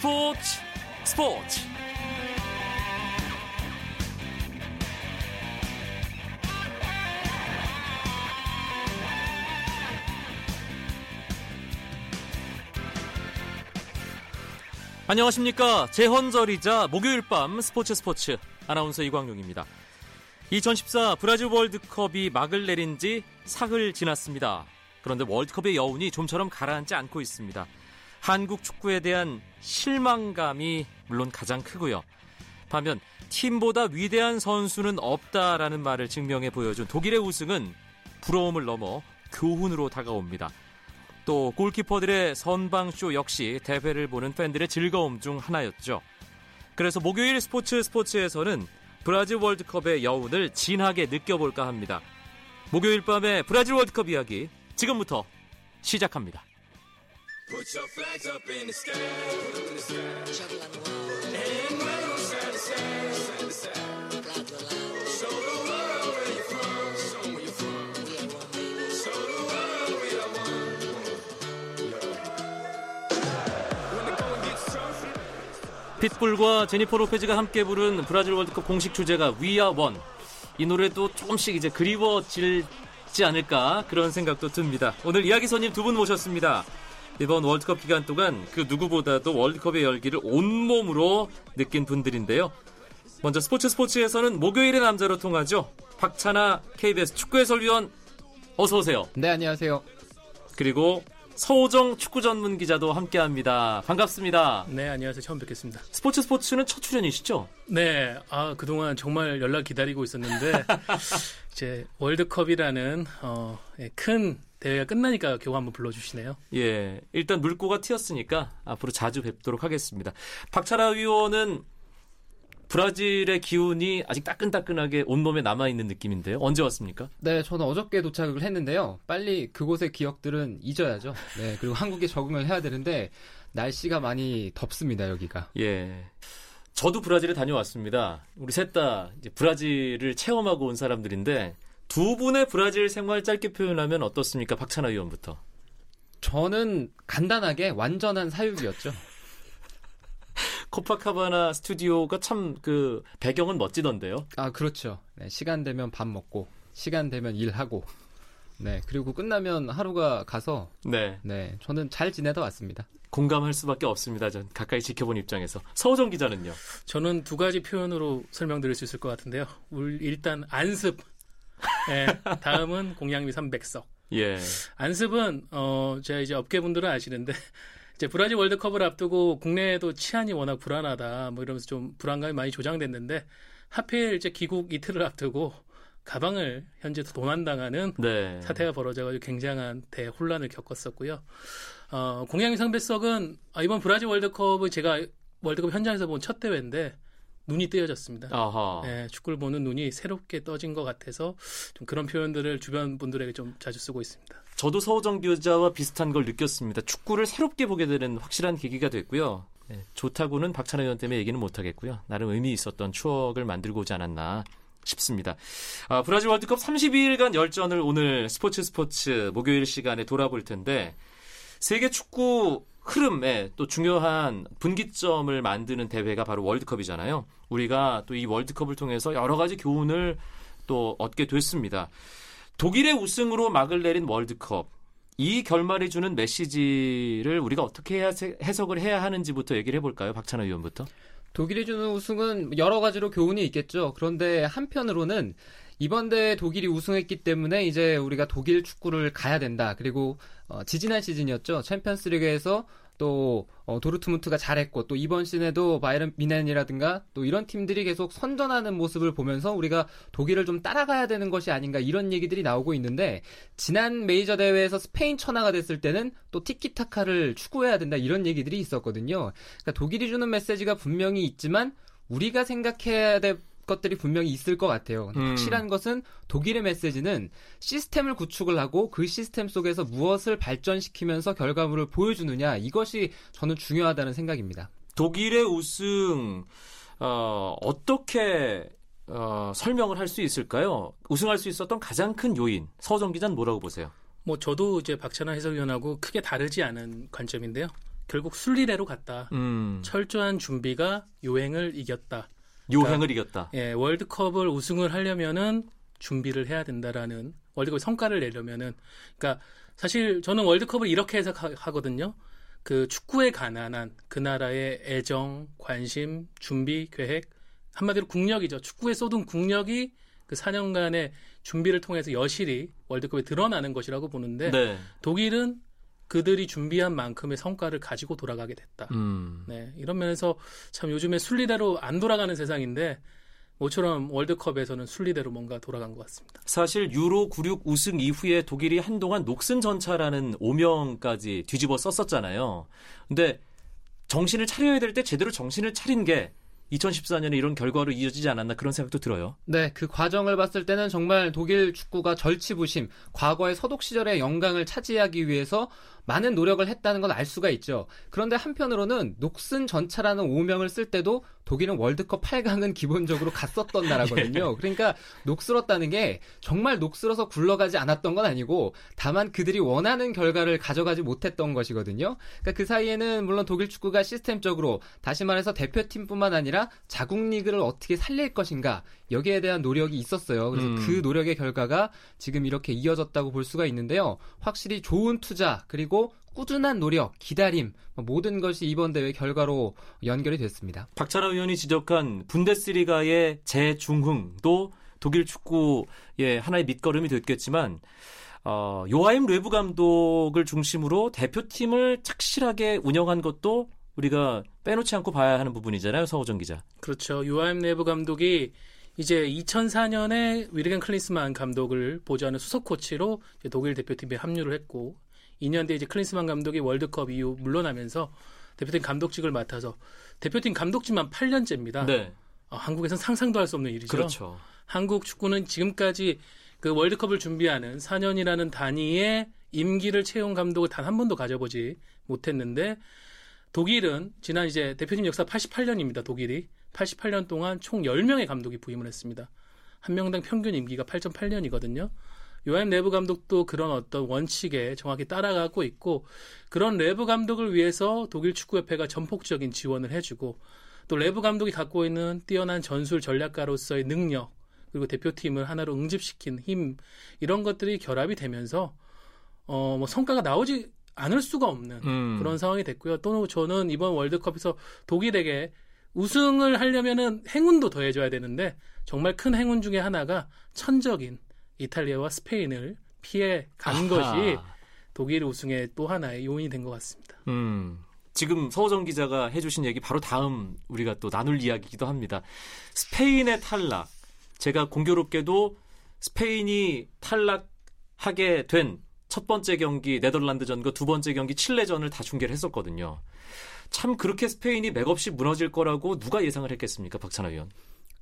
스포츠 스포츠. 안녕하십니까. 재헌절이자 목요일 밤 스포츠 스포츠. 아나운서 이광용입니다. 2014 브라질 월드컵이 막을 내린 지 사흘 지났습니다. 그런데 월드컵의 여운이 좀처럼 가라앉지 않고 있습니다 한국 축구에 대한 실망감이 물론 가장 크고요. 반면 팀보다 위대한 선수는 없다라는 말을 증명해 보여준 독일의 우승은 부러움을 넘어 교훈으로 다가옵니다. 또 골키퍼들의 선방쇼 역시 대회를 보는 팬들의 즐거움 중 하나였죠. 그래서 목요일 스포츠 스포츠에서는 브라질 월드컵의 여운을 진하게 느껴볼까 합니다. 목요일 밤의 브라질 월드컵 이야기 지금부터 시작합니다. Put your flags up in the sky. In the sky. And wave them side to side, side to side. Show the world where you're from. Show where you're from. Show the world we are one. When the going gets tough. 핏불과 제니퍼 로페즈가 함께 부른 브라질 월드컵 공식 주제가 We Are One. 이 노래도 조금씩 이제 그리워질지 않을까 그런 생각도 듭니다. 오늘 이야기 손님 두 분 모셨습니다. 이번 월드컵 기간 동안 그 누구보다도 월드컵의 열기를 온몸으로 느낀 분들인데요. 먼저 스포츠 스포츠에서는 목요일의 남자로 통하죠. 박찬아 KBS 축구 해설위원 어서 오세요. 네, 안녕하세요. 그리고 서호정 축구 전문 기자도 함께합니다. 반갑습니다. 네, 안녕하세요. 처음 뵙겠습니다. 스포츠 스포츠는 첫 출연이시죠? 네, 아 그동안 정말 연락 기다리고 있었는데 이제 월드컵이라는 어, 예, 큰 대회가 끝나니까 겨우 한번 불러주시네요. 예, 일단 물꼬가 튀었으니까 앞으로 자주 뵙도록 하겠습니다. 박찬하 위원은 브라질의 기운이 아직 따끈따끈하게 온몸에 남아있는 느낌인데요. 언제 왔습니까? 네, 저는 어저께 도착을 했는데요. 빨리 그곳의 기억들은 잊어야죠. 네, 그리고 한국에 적응을 해야 되는데 날씨가 많이 덥습니다, 여기가. 예. 저도 브라질에 다녀왔습니다. 우리 셋 다 브라질을 체험하고 온 사람들인데 두 분의 브라질 생활 짧게 표현하면 어떻습니까? 박찬하 위원부터. 저는 간단하게 완전한 사육이었죠. 코파카바나 스튜디오가 참 그 배경은 멋지던데요. 아 그렇죠. 네, 시간 되면 밥 먹고 시간 되면 일하고 네 그리고 끝나면 하루가 가서 네, 네 저는 잘 지내다 왔습니다. 공감할 수밖에 없습니다. 전 가까이 지켜본 입장에서 서우정 기자는요. 저는 두 가지 표현으로 설명드릴 수 있을 것 같은데요. 일단 안습 네, 다음은 공양미 300석. 예. 안습은 어 제가 이제 업계분들은 아시는데 이제 브라질 월드컵을 앞두고 국내에도 치안이 워낙 불안하다 뭐 이러면서 좀 불안감이 많이 조장됐는데 하필 이제 귀국 이틀을 앞두고 가방을 현재 도난당하는 네. 사태가 벌어져가지고 굉장한 대혼란을 겪었었고요. 어, 공양미 상배석은 아, 이번 브라질 월드컵을 제가 월드컵 현장에서 본 첫 대회인데 눈이 뜨여졌습니다. 네, 축구를 보는 눈이 새롭게 떠진 것 같아서 좀 그런 표현들을 주변 분들에게 좀 자주 쓰고 있습니다. 저도 서우정 교자와 비슷한 걸 느꼈습니다. 축구를 새롭게 보게 되는 확실한 계기가 됐고요. 네, 좋다고는 박찬호 의원 때문에 얘기는 못하겠고요. 나름 의미 있었던 추억을 만들고 오지 않았나 싶습니다. 아, 브라질 월드컵 32일간 열전을 오늘 스포츠 스포츠 목요일 시간에 돌아볼 텐데 세계 축구 흐름에 또 중요한 분기점을 만드는 대회가 바로 월드컵이잖아요. 우리가 또 이 월드컵을 통해서 여러 가지 교훈을 또 얻게 됐습니다. 독일의 우승으로 막을 내린 월드컵. 이 결말이 주는 메시지를 우리가 어떻게 해석을 해야 하는지부터 얘기를 해볼까요? 박찬호 의원부터. 독일이 주는 우승은 여러 가지로 교훈이 있겠죠. 그런데 한편으로는 이번 대회 독일이 우승했기 때문에 이제 우리가 독일 축구를 가야 된다. 그리고 어, 지지난 시즌이었죠. 챔피언스리그에서 또 어, 도르트문트가 잘했고 또 이번 시즌에도 바이런 미넨이라든가 또 이런 팀들이 계속 선전하는 모습을 보면서 우리가 독일을 좀 따라가야 되는 것이 아닌가 이런 얘기들이 나오고 있는데 지난 메이저 대회에서 스페인 천하가 됐을 때는 또 티키타카를 추구해야 된다 이런 얘기들이 있었거든요. 그러니까 독일이 주는 메시지가 분명히 있지만 우리가 생각해야 될 것들이 분명히 있을 것 같아요. 음. 확실한 것은 독일의 메시지는 시스템을 구축을 하고 그 시스템 속에서 무엇을 발전시키면서 결과물을 보여주느냐 이것이 저는 중요하다는 생각입니다. 독일의 우승 어, 어떻게 어, 설명을 할 수 있을까요? 우승할 수 있었던 가장 큰 요인 서정 기자는 뭐라고 보세요? 뭐 저도 이제 박찬하 해설위원하고 크게 다르지 않은 관점인데요. 결국 순리대로 갔다. 음. 철저한 준비가 요행을 이겼다. 요행을 그러니까, 이겼다. 예, 월드컵을 우승을 하려면은 준비를 해야 된다라는 월드컵 성과를 내려면은 그러니까 사실 저는 월드컵을 이렇게 해석하거든요. 그 축구에 관한 그 나라의 애정, 관심, 준비, 계획 한마디로 국력이죠. 축구에 쏟은 국력이 그 4년간의 준비를 통해서 여실히 월드컵에 드러나는 것이라고 보는데 네. 독일은 그들이 준비한 만큼의 성과를 가지고 돌아가게 됐다. 음. 네, 이런 면에서 참 요즘에 순리대로 안 돌아가는 세상인데 모처럼 월드컵에서는 순리대로 뭔가 돌아간 것 같습니다. 사실 유로 96 우승 이후에 독일이 한동안 녹슨 전차라는 오명까지 뒤집어 썼었잖아요. 근데 정신을 차려야 될 때 제대로 정신을 차린 게 2014년에 이런 결과로 이어지지 않았나 그런 생각도 들어요. 네, 그 과정을 봤을 때는 정말 독일 축구가 절치부심, 과거의 서독 시절의 영광을 차지하기 위해서 많은 노력을 했다는 건 알 수가 있죠. 그런데 한편으로는 녹슨 전차라는 오명을 쓸 때도 독일은 월드컵 8강은 기본적으로 갔었던 나라거든요. 예. 그러니까 녹슬었다는 게 정말 녹슬어서 굴러가지 않았던 건 아니고 다만 그들이 원하는 결과를 가져가지 못했던 것이거든요. 그러니까 그 사이에는 물론 독일 축구가 시스템적으로 다시 말해서 대표팀뿐만 아니라 자국 리그를 어떻게 살릴 것인가 여기에 대한 노력이 있었어요. 그래서 음. 그 노력의 결과가 지금 이렇게 이어졌다고 볼 수가 있는데요. 확실히 좋은 투자 그리고 꾸준한 노력, 기다림 뭐 모든 것이 이번 대회 결과로 연결이 됐습니다. 박찬하 의원이 지적한 분데스리가의 재중흥도 독일 축구의 하나의 밑거름이 됐겠지만 어, 요하임 르브 감독을 중심으로 대표팀을 착실하게 운영한 것도 우리가 빼놓지 않고 봐야 하는 부분이잖아요, 서호정 기자. 그렇죠. 요하임 르브 감독이 이제 2004년에 위르겐 클린스만 감독을 보좌하는 수석 코치로 독일 대표팀에 합류를 했고 2년 뒤에 이제 클린스만 감독이 월드컵 이후 물러나면서 대표팀 감독직을 맡아서 대표팀 감독직만 8년째입니다. 네. 어, 한국에서는 상상도 할 수 없는 일이죠. 그렇죠. 한국 축구는 지금까지 그 월드컵을 준비하는 4년이라는 단위의 임기를 채운 감독을 단 한 번도 가져보지 못했는데 독일은 지난 이제 대표팀 역사 88년입니다. 독일이 88년 동안 총 10명의 감독이 부임을 했습니다. 한 명당 평균 임기가 8.8년이거든요. 요아힘 뢰브 감독도 그런 어떤 원칙에 정확히 따라가고 있고 그런 뢰브 감독을 위해서 독일 축구협회가 전폭적인 지원을 해주고 또 뢰브 감독이 갖고 있는 뛰어난 전술 전략가로서의 능력 그리고 대표팀을 하나로 응집시킨 힘 이런 것들이 결합이 되면서 어 뭐 성과가 나오지 않을 수가 없는 음. 그런 상황이 됐고요. 또 저는 이번 월드컵에서 독일에게 우승을 하려면은 행운도 더해줘야 되는데 정말 큰 행운 중에 하나가 천적인 이탈리아와 스페인을 피해 간 아하. 것이 독일 우승의 또 하나의 요인이 된 것 같습니다. 음. 지금 서호정 기자가 해주신 얘기 바로 다음 우리가 또 나눌 이야기이기도 합니다. 스페인의 탈락. 제가 공교롭게도 스페인이 탈락하게 된 첫 번째 경기 네덜란드전과 두 번째 경기 칠레전을 다 중계를 했었거든요. 참 그렇게 스페인이 맥없이 무너질 거라고 누가 예상을 했겠습니까, 박찬하 위원?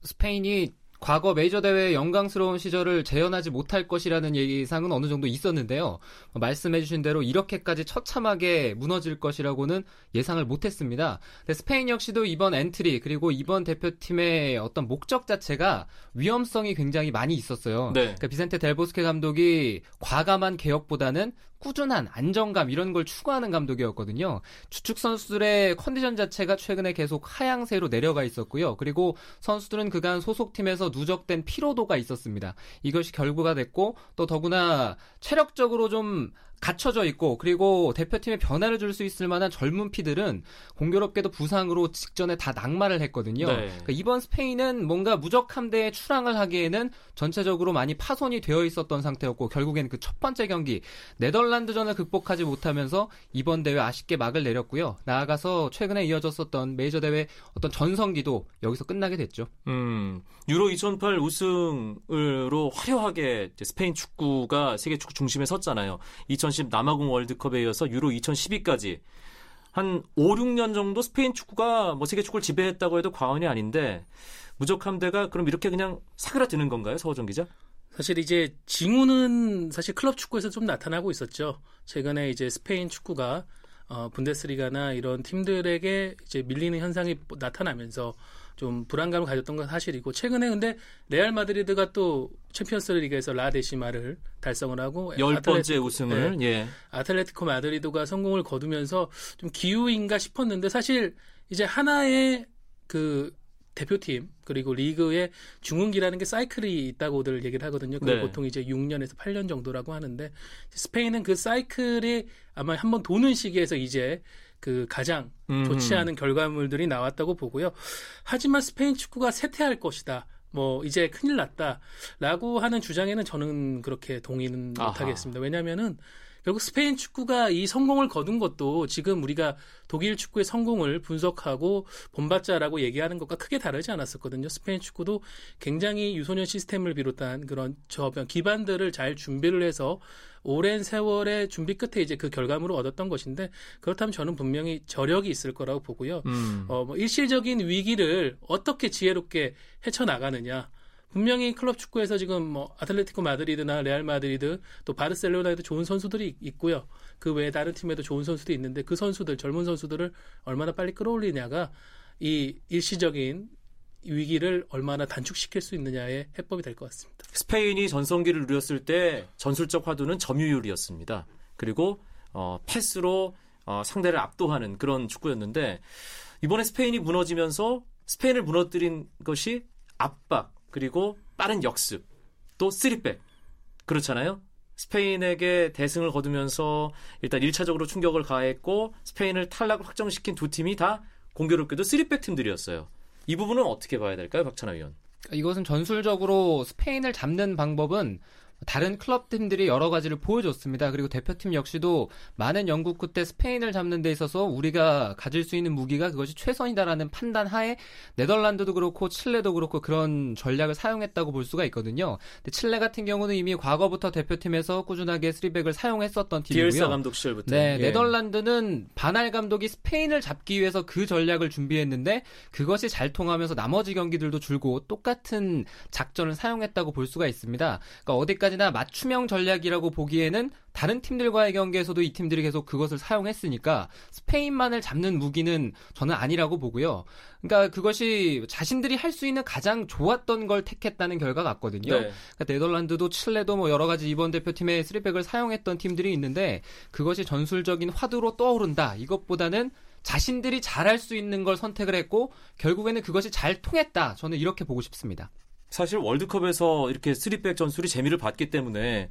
스페인이 과거 메이저 대회의 영광스러운 시절을 재현하지 못할 것이라는 예상은 어느 정도 있었는데요. 말씀해주신 대로 이렇게까지 처참하게 무너질 것이라고는 예상을 못했습니다. 스페인 역시도 이번 엔트리 그리고 이번 대표팀의 어떤 목적 자체가 위험성이 굉장히 많이 있었어요. 네. 그러니까 비센테 델보스케 감독이 과감한 개혁보다는 꾸준한 안정감 이런 걸 추구하는 감독이었거든요. 주축 선수들의 컨디션 자체가 최근에 계속 하향세로 내려가 있었고요. 그리고 선수들은 그간 소속팀에서 누적된 피로도가 있었습니다. 이것이 결부가 됐고 또 더구나 체력적으로 좀 갖춰져 있고 그리고 대표팀에 변화를 줄 수 있을 만한 젊은 피들은 공교롭게도 부상으로 직전에 다 낙마를 했거든요. 네. 그러니까 이번 스페인은 뭔가 무적함대에 출항을 하기에는 전체적으로 많이 파손이 되어 있었던 상태였고 결국엔 그 첫 번째 경기 네덜란드전을 극복하지 못하면서 이번 대회 아쉽게 막을 내렸고요. 나아가서 최근에 이어졌었던 메이저 대회 어떤 전성기도 여기서 끝나게 됐죠. 음, 유로 2008 우승으로 화려하게 스페인 축구가 세계 축구 중심에 섰잖아요. 2010 남아공 월드컵에 이어서 유로 2012까지 한 5, 6년 정도 스페인 축구가 뭐 세계 축구를 지배했다고 해도 과언이 아닌데 무적함대가 그럼 이렇게 그냥 사그라드는 건가요, 서호정 기자? 사실 이제 징후는 사실 클럽 축구에서 좀 나타나고 있었죠. 최근에 이제 스페인 축구가 어, 분데스리가나 이런 팀들에게 이제 밀리는 현상이 나타나면서 좀 불안감을 가졌던 건 사실이고 최근에 근데 레알 마드리드가 또 챔피언스 리그에서 La Décima를 달성을 하고 열 번째 우승을 네, 예. 아틀레티코 마드리드가 성공을 거두면서 좀 기우인가 싶었는데 사실 이제 하나의 그 대표팀 그리고 리그의 중흥기라는 게 사이클이 있다고들 얘기를 하거든요. 그게 네. 보통 이제 6년에서 8년 정도라고 하는데 스페인은 그 사이클이 아마 한번 도는 시기에서 이제 그 가장 음. 좋지 않은 결과물들이 나왔다고 보고요. 하지만 스페인 축구가 쇠퇴할 것이다. 뭐 이제 큰일 났다라고 하는 주장에는 저는 그렇게 동의는 못하겠습니다. 왜냐하면은 결국 스페인 축구가 이 성공을 거둔 것도 지금 우리가 독일 축구의 성공을 분석하고 본받자라고 얘기하는 것과 크게 다르지 않았었거든요. 스페인 축구도 굉장히 유소년 시스템을 비롯한 그런 저 기반들을 잘 준비를 해서 오랜 세월의 준비 끝에 이제 그 결과물을 얻었던 것인데 그렇다면 저는 분명히 저력이 있을 거라고 보고요. 음. 어, 뭐 일시적인 위기를 어떻게 지혜롭게 헤쳐나가느냐. 분명히 클럽 축구에서 지금 뭐 아틀레티코 마드리드나 레알 마드리드 또 바르셀로나에도 좋은 선수들이 있고요. 그 외에 다른 팀에도 좋은 선수도 있는데 그 선수들 젊은 선수들을 얼마나 빨리 끌어올리냐가 이 일시적인 위기를 얼마나 단축시킬 수 있느냐의 해법이 될 것 같습니다. 스페인이 전성기를 누렸을 때 전술적 화두는 점유율이었습니다. 그리고 어, 패스로 어, 상대를 압도하는 그런 축구였는데 이번에 스페인이 무너지면서 스페인을 무너뜨린 것이 압박 그리고 빠른 역습 또 쓰리백 그렇잖아요. 스페인에게 대승을 거두면서 일단 1차적으로 충격을 가했고 스페인을 탈락을 확정시킨 두 팀이 다 공교롭게도 쓰리백 팀들이었어요. 이 부분은 어떻게 봐야 될까요, 박찬하 위원? 이것은 전술적으로 스페인을 잡는 방법은 다른 클럽 팀들이 여러 가지를 보여줬습니다. 그리고 대표팀 역시도 많은 연구 끝에 스페인을 잡는 데 있어서 우리가 가질 수 있는 무기가 그것이 최선이다라는 판단 하에 네덜란드도 그렇고 칠레도 그렇고 그런 전략을 사용했다고 볼 수가 있거든요. 근데 칠레 같은 경우는 이미 과거부터 대표팀에서 꾸준하게 스리백을 사용했었던 팀이고요. 비엘사 감독 시절부터. 네, 예. 네덜란드는 바날 감독이 스페인을 잡기 위해서 그 전략을 준비했는데 그것이 잘 통하면서 나머지 경기들도 줄고 똑같은 작전을 사용했다고 볼 수가 있습니다. 그러니까 어디까지 어디까지나 맞춤형 전략이라고 보기에는 다른 팀들과의 경기에서도 이 팀들이 계속 그것을 사용했으니까 스페인만을 잡는 무기는 저는 아니라고 보고요. 그러니까 그것이 자신들이 할 수 있는 가장 좋았던 걸 택했다는 결과 같거든요. 네. 그러니까 네덜란드도 칠레도 뭐 여러 가지 이번 대표팀의 스리백을 사용했던 팀들이 있는데 그것이 전술적인 화두로 떠오른다. 이것보다는 자신들이 잘할 수 있는 걸 선택을 했고 결국에는 그것이 잘 통했다. 저는 이렇게 보고 싶습니다. 사실 월드컵에서 이렇게 쓰리백 전술이 재미를 봤기 때문에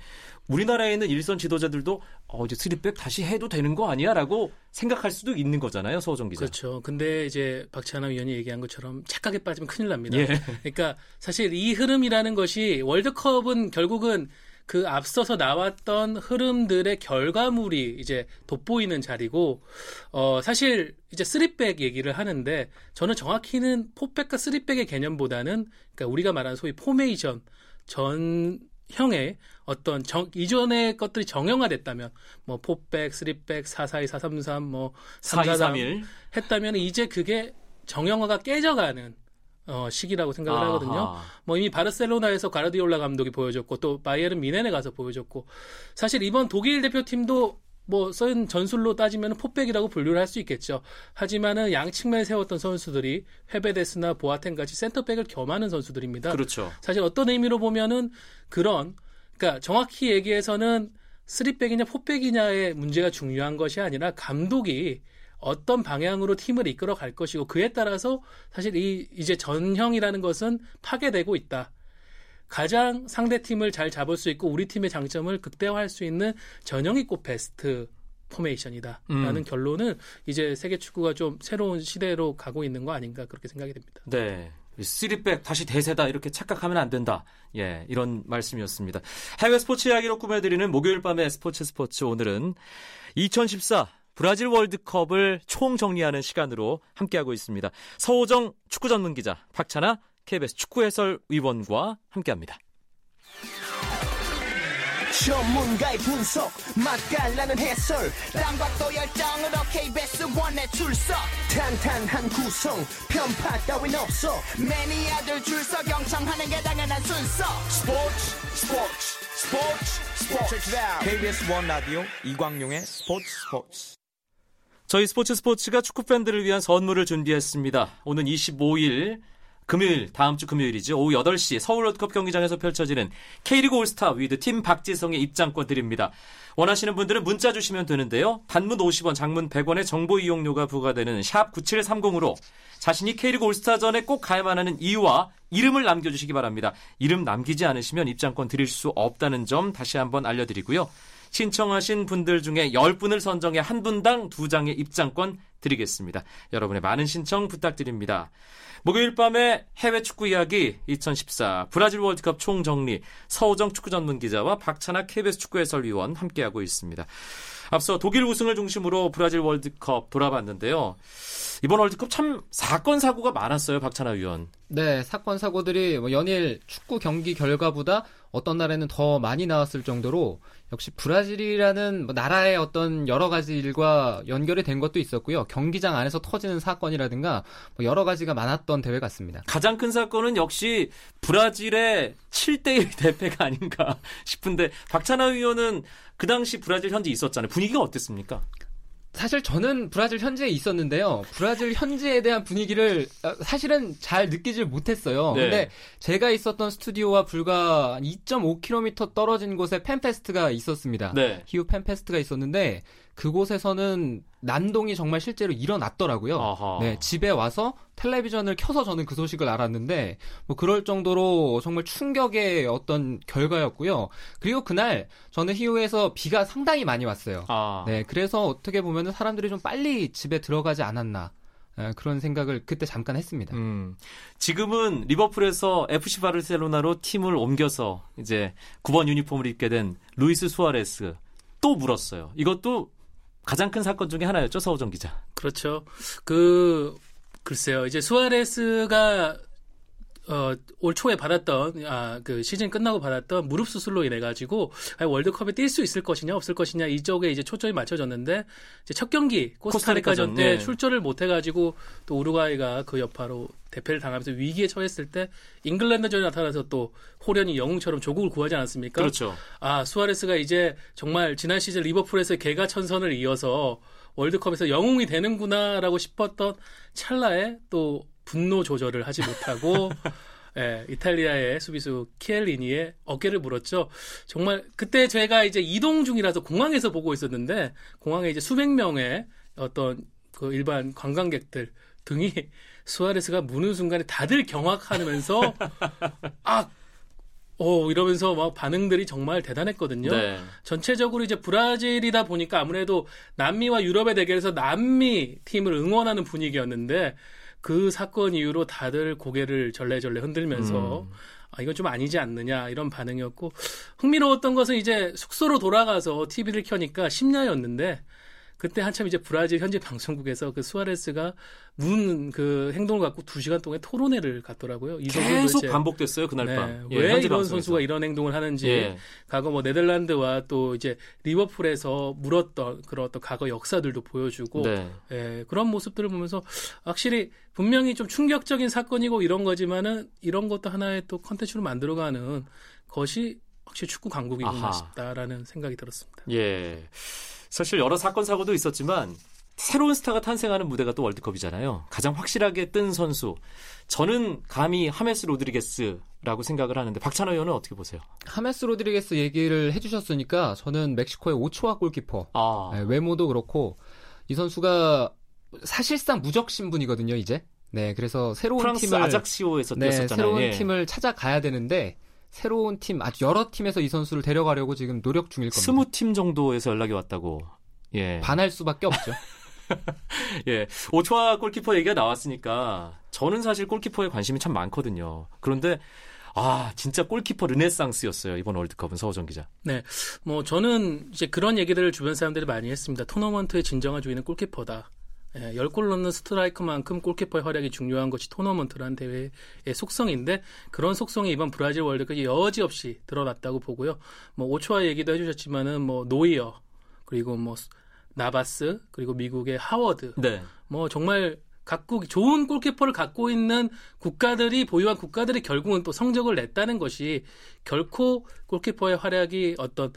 우리나라에 있는 일선 지도자들도 어 이제 쓰리백 다시 해도 되는 거 아니야 라고 생각할 수도 있는 거잖아요, 서호정 기자. 그렇죠. 근데 이제 박찬하 위원이 얘기한 것처럼 착각에 빠지면 큰일 납니다. 예. 그러니까 사실 이 흐름이라는 것이 월드컵은 결국은 그 앞서서 나왔던 흐름들의 결과물이 이제 돋보이는 자리고 어 사실 이제 쓰리백 얘기를 하는데 저는 정확히는 포백과 쓰리백의 개념보다는 그러니까 우리가 말하는 소위 포메이션 전형의 어떤 정, 이전의 것들이 정형화됐다면 뭐 포백, 쓰리백, 사사이, 사삼삼, 뭐 삼사삼일. 했다면 이제 그게 정형화가 깨져가는 어, 시기라고 생각을 아하. 하거든요. 뭐 이미 바르셀로나에서 가르디올라 감독이 보여줬고 또 바이에른 미넨에 가서 보여줬고 사실 이번 독일 대표팀도 뭐쓴 전술로 따지면 포백이라고 분류를 할 수 있겠죠. 하지만은 양측면에 세웠던 선수들이 헤베데스나 보아텐 같이 센터백을 겸하는 선수들입니다. 그렇죠. 사실 어떤 의미로 보면은 그런 그러니까 정확히 얘기해서는 쓰리백이냐 포백이냐의 문제가 중요한 것이 아니라 감독이 어떤 방향으로 팀을 이끌어 갈 것이고 그에 따라서 사실 이 이제 전형이라는 것은 파괴되고 있다. 가장 상대 팀을 잘 잡을 수 있고 우리 팀의 장점을 극대화할 수 있는 전형이 곧 베스트 포메이션이다. 라는 음. 결론은 이제 세계 축구가 좀 새로운 시대로 가고 있는 거 아닌가 그렇게 생각이 됩니다. 네. 쓰리백 다시 대세다 이렇게 착각하면 안 된다. 예, 이런 말씀이었습니다. 해외 스포츠 이야기로 꾸며드리는 목요일 밤의 스포츠 스포츠 오늘은 2014 브라질 월드컵을 총정리하는 시간으로 함께하고 있습니다. 서호정 축구 전문 기자, 박찬아 KBS 축구 해설 위원과 함께합니다. 전문가의 분석 맛깔나는 해설. 또 열정으로 KBS 원에 출석. 탄탄한 구성 편파 따윈 없어. 매니아들 줄서 경청하는 게 당연한 순서. 스포츠 스포츠 스포츠 스포츠. KBS 원 라디오 이광용의 스포츠 스포츠 저희 스포츠 스포츠가 축구 팬들을 위한 선물을 준비했습니다. 오는 25일 금요일 다음 주 금요일이죠. 오후 8시 서울 월드컵 경기장에서 펼쳐지는 K리그 올스타 with 팀 박지성의 입장권 드립니다. 원하시는 분들은 문자 주시면 되는데요. 단문 50원, 장문 100원의 정보 이용료가 부과되는 샵 9730으로 자신이 K리그 올스타전에 꼭 가야만 하는 이유와 이름을 남겨주시기 바랍니다. 이름 남기지 않으시면 입장권 드릴 수 없다는 점 다시 한번 알려드리고요. 신청하신 분들 중에 10분을 선정해 한 분당 2장의 입장권 드리겠습니다. 여러분의 많은 신청 부탁드립니다. 목요일 밤에 해외 축구 이야기 2014 브라질 월드컵 총정리 서우정 축구 전문 기자와 박찬학 KBS 축구 해설위원 함께하고 있습니다. 앞서 독일 우승을 중심으로 브라질 월드컵 돌아봤는데요. 이번 월드컵 참 사건 사고가 많았어요, 박찬하 위원. 네, 사건 사고들이 뭐 연일 축구 경기 결과보다 어떤 날에는 더 많이 나왔을 정도로 역시 브라질이라는 뭐 나라의 어떤 여러 가지 일과 연결이 된 것도 있었고요. 경기장 안에서 터지는 사건이라든가 뭐 여러 가지가 많았던 대회 같습니다. 가장 큰 사건은 역시 브라질의 7대1 대패가 아닌가 싶은데 박찬하 위원은 그 당시 브라질 현지 있었잖아요. 분위기가 어땠습니까? 사실 저는 브라질 현지에 있었는데요. 브라질 현지에 대한 분위기를 어, 사실은 잘 느끼질 못했어요. 네. 근데 제가 있었던 스튜디오와 불과 2.5km 떨어진 곳에 팬페스트가 있었습니다. 네. 히우 팬페스트가 있었는데 그곳에서는 난동이 정말 실제로 일어났더라고요. 아하. 네, 집에 와서 텔레비전을 켜서 저는 그 소식을 알았는데 뭐 그럴 정도로 정말 충격의 어떤 결과였고요. 그리고 그날 저는 히우에서 비가 상당히 많이 왔어요. 아. 네, 그래서 어떻게 보면 사람들이 좀 빨리 집에 들어가지 않았나. 네, 그런 생각을 그때 잠깐 했습니다. 음, 지금은 리버풀에서 FC 바르셀로나로 팀을 옮겨서 이제 9번 유니폼을 입게 된 루이스 수아레스 또 물었어요. 이것도 가장 큰 사건 중에 하나였죠, 서우정 기자. 그렇죠. 그 글쎄요. 이제 수아레스가 어, 올 초에 받았던 아, 그 시즌 끝나고 받았던 무릎 수술로 인해 가지고 아, 월드컵에 뛸 수 있을 것이냐 없을 것이냐 이쪽에 이제 초점이 맞춰졌는데 이제 첫 경기 코스타리카전 때 네. 출전을 못 해가지고 또 우루과이가 그 여파로 대패를 당하면서 위기에 처했을 때 잉글랜드전에 나타나서 또 호련이 영웅처럼 조국을 구하지 않았습니까? 그렇죠. 아 수아레스가 이제 정말 지난 시즌 리버풀에서 개가 천선을 이어서 월드컵에서 영웅이 되는구나라고 싶었던 찰나에 또 분노 조절을 하지 못하고 예, 이탈리아의 수비수 키엘리니의 어깨를 물었죠. 정말 그때 제가 이제 이동 중이라서 공항에서 보고 있었는데 공항에 이제 수백 명의 어떤 그 일반 관광객들 등이 수아레스가 무는 순간에 다들 경악하면서 아 어, 이러면서 막 반응들이 정말 대단했거든요. 네. 전체적으로 이제 브라질이다 보니까 아무래도 남미와 유럽의 대결에서 남미 팀을 응원하는 분위기였는데 그 사건 이후로 다들 고개를 절레절레 흔들면서 음. 아, 이건 좀 아니지 않느냐 이런 반응이었고 흥미로웠던 것은 이제 숙소로 돌아가서 TV를 켜니까 심야였는데 그때 한참 이제 브라질 현지 방송국에서 그 수아레스가 문그 행동을 갖고 두 시간 동안 토론회를 갔더라고요. 이 계속 반복됐어요 그날 네, 밤. 예, 왜 이런 방송에서. 선수가 이런 행동을 하는지 예. 과거 뭐 네덜란드와 또 이제 리버풀에서 물었던 그런 어떤 과거 역사들도 보여주고 네. 예, 그런 모습들을 보면서 확실히 분명히 좀 충격적인 사건이고 이런 거지만은 이런 것도 하나의 또 컨텐츠로 만들어가는 것이 확실히 축구 강국이구나 아하. 싶다라는 생각이 들었습니다. 예. 사실 여러 사건 사고도 있었지만 새로운 스타가 탄생하는 무대가 또 월드컵이잖아요. 가장 확실하게 뜬 선수. 저는 감히 하메스 로드리게스라고 생각을 하는데 박찬하 위원은 어떻게 보세요? 하메스 로드리게스 얘기를 해주셨으니까 저는 멕시코의 오초아 골키퍼 아. 네, 외모도 그렇고 이 선수가 사실상 무적 신분이거든요 이제. 네, 그래서 새로운 프랑스 팀을 아작시오에서 네, 뛰었었잖아요. 새로운 예. 팀을 찾아가야 되는데 새로운 팀, 아주 여러 팀에서 이 선수를 데려가려고 지금 노력 중일 겁니다. 스무 팀 정도에서 연락이 왔다고. 예. 반할 수밖에 없죠. 예. 오초아 골키퍼 얘기가 나왔으니까 저는 사실 골키퍼에 관심이 참 많거든요. 그런데 아, 진짜 골키퍼 르네상스였어요. 이번 월드컵은 서호정 기자. 네. 뭐 저는 이제 그런 얘기들을 주변 사람들이 많이 했습니다. 토너먼트의 진정한 주인은 골키퍼다. 예, 10골 넣는 스트라이커만큼 골키퍼의 활약이 중요한 것이 토너먼트라는 대회의 속성인데 그런 속성이 이번 브라질 월드컵이 여지없이 드러났다고 보고요. 뭐 오초아 얘기도 해주셨지만은 뭐 노이어 그리고 뭐 나바스 그리고 미국의 하워드 네. 뭐 정말 각국 좋은 골키퍼를 갖고 있는 국가들이 보유한 국가들이 결국은 또 성적을 냈다는 것이 결코 골키퍼의 활약이 어떤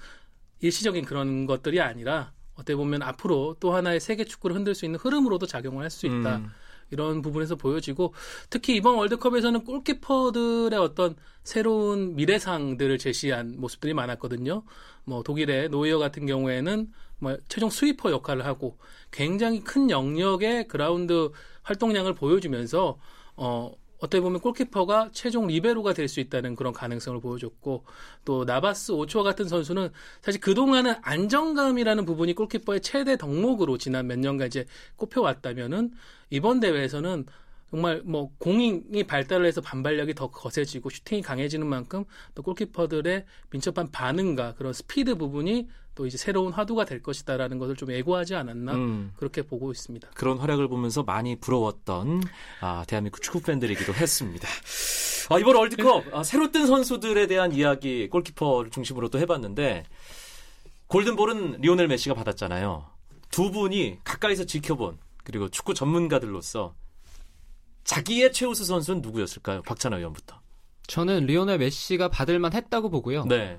일시적인 그런 것들이 아니라 어떻게 보면 앞으로 또 하나의 세계 축구를 흔들 수 있는 흐름으로도 작용을 할 수 있다. 음. 이런 부분에서 보여지고 특히 이번 월드컵에서는 골키퍼들의 어떤 새로운 미래상들을 제시한 모습들이 많았거든요. 뭐 독일의 노이어 같은 경우에는 뭐 최종 스위퍼 역할을 하고 굉장히 큰 영역의 그라운드 활동량을 보여주면서 어 어떻게 보면 골키퍼가 최종 리베로가 될 수 있다는 그런 가능성을 보여줬고 또 나바스 오초아 같은 선수는 사실 그동안은 안정감이라는 부분이 골키퍼의 최대 덕목으로 지난 몇 년간 이제 꼽혀왔다면은 이번 대회에서는 정말 뭐 공이 발달을 해서 반발력이 더 거세지고 슈팅이 강해지는 만큼 또 골키퍼들의 민첩한 반응과 그런 스피드 부분이 또 이제 새로운 화두가 될 것이다라는 것을 좀 예고하지 않았나 음. 그렇게 보고 있습니다. 그런 활약을 보면서 많이 부러웠던 아, 대한민국 축구 팬들이기도 했습니다. 아, 이번 월드컵 아, 새로 뜬 선수들에 대한 이야기 골키퍼를 중심으로 또 해봤는데 골든볼은 리오넬 메시가 받았잖아요. 두 분이 가까이서 지켜본 그리고 축구 전문가들로서 자기의 최우수 선수는 누구였을까요? 박찬하 위원부터. 저는 리오넬 메시가 받을만 했다고 보고요. 네.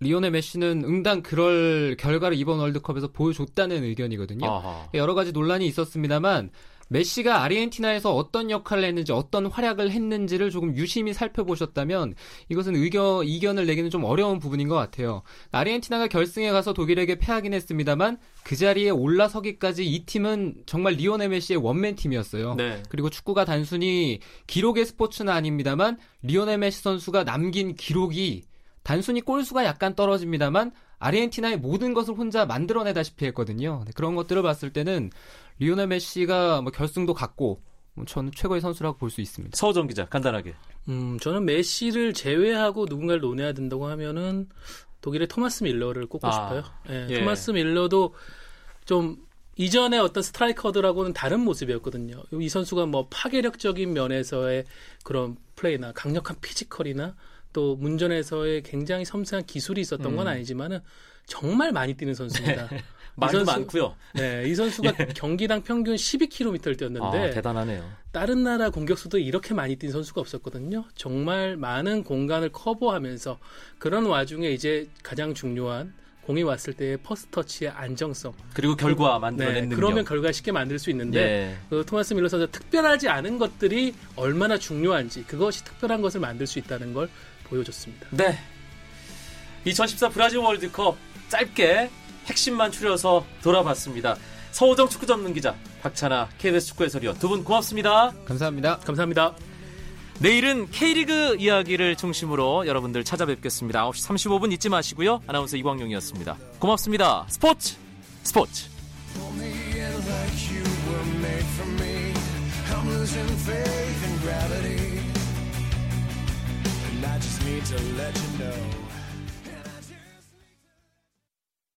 리오넬 메시는 응당 그럴 결과를 이번 월드컵에서 보여줬다는 의견이거든요. 아하. 여러 가지 논란이 있었습니다만 메시가 아르헨티나에서 어떤 역할을 했는지 어떤 활약을 했는지를 조금 유심히 살펴보셨다면 이것은 의견 이견을 내기는 좀 어려운 부분인 것 같아요. 아르헨티나가 결승에 가서 독일에게 패하긴 했습니다만 그 자리에 올라서기까지 이 팀은 정말 리오넬 메시의 원맨 팀이었어요. 네. 그리고 축구가 단순히 기록의 스포츠는 아닙니다만 리오넬 메시 선수가 남긴 기록이 단순히 골수가 약간 떨어집니다만 아르헨티나의 모든 것을 혼자 만들어내다시피 했거든요. 네, 그런 것들을 봤을 때는 리오넬 메시가 뭐 결승도 갔고 뭐 저는 최고의 선수라고 볼 수 있습니다. 서정 기자 간단하게. 음, 저는 메시를 제외하고 누군가를 논해야 된다고 하면은 독일의 토마스 뮐러를 꼽고 아, 싶어요. 네, 예. 토마스 뮐러도 좀 이전의 어떤 스트라이커들하고는 다른 모습이었거든요. 이 선수가 뭐 파괴력적인 면에서의 그런 플레이나 강력한 physical이나 또 문전에서의 굉장히 섬세한 기술이 있었던 건 음. 아니지만은 정말 많이 뛰는 선수입니다. 네. 이 선수, 많고요. 네, 이 선수가 예. 경기당 평균 12km를 뛰었는데 아, 대단하네요. 다른 나라 공격수도 이렇게 많이 뛴 선수가 없었거든요. 정말 많은 공간을 커버하면서 그런 와중에 이제 가장 중요한 공이 왔을 때의 first touch의 안정성 그리고 결과 만들어낸 네, 능력 그러면 결과 쉽게 만들 수 있는데 네. 그 토마스 뮐러 선수 특별하지 않은 것들이 얼마나 중요한지 그것이 특별한 것을 만들 수 있다는 걸 보여줬습니다. 네. 2014 브라질 월드컵 짧게 핵심만 추려서 돌아봤습니다. 서호정 축구 전문 기자 박찬아 KBS 축구 해설위원 두 분 고맙습니다. 감사합니다. 감사합니다. 내일은 K리그 이야기를 중심으로 여러분들 찾아뵙겠습니다. 9시 35분 잊지 마시고요. 아나운서 이광용이었습니다. 고맙습니다. 스포츠 스포츠. I just need to let you know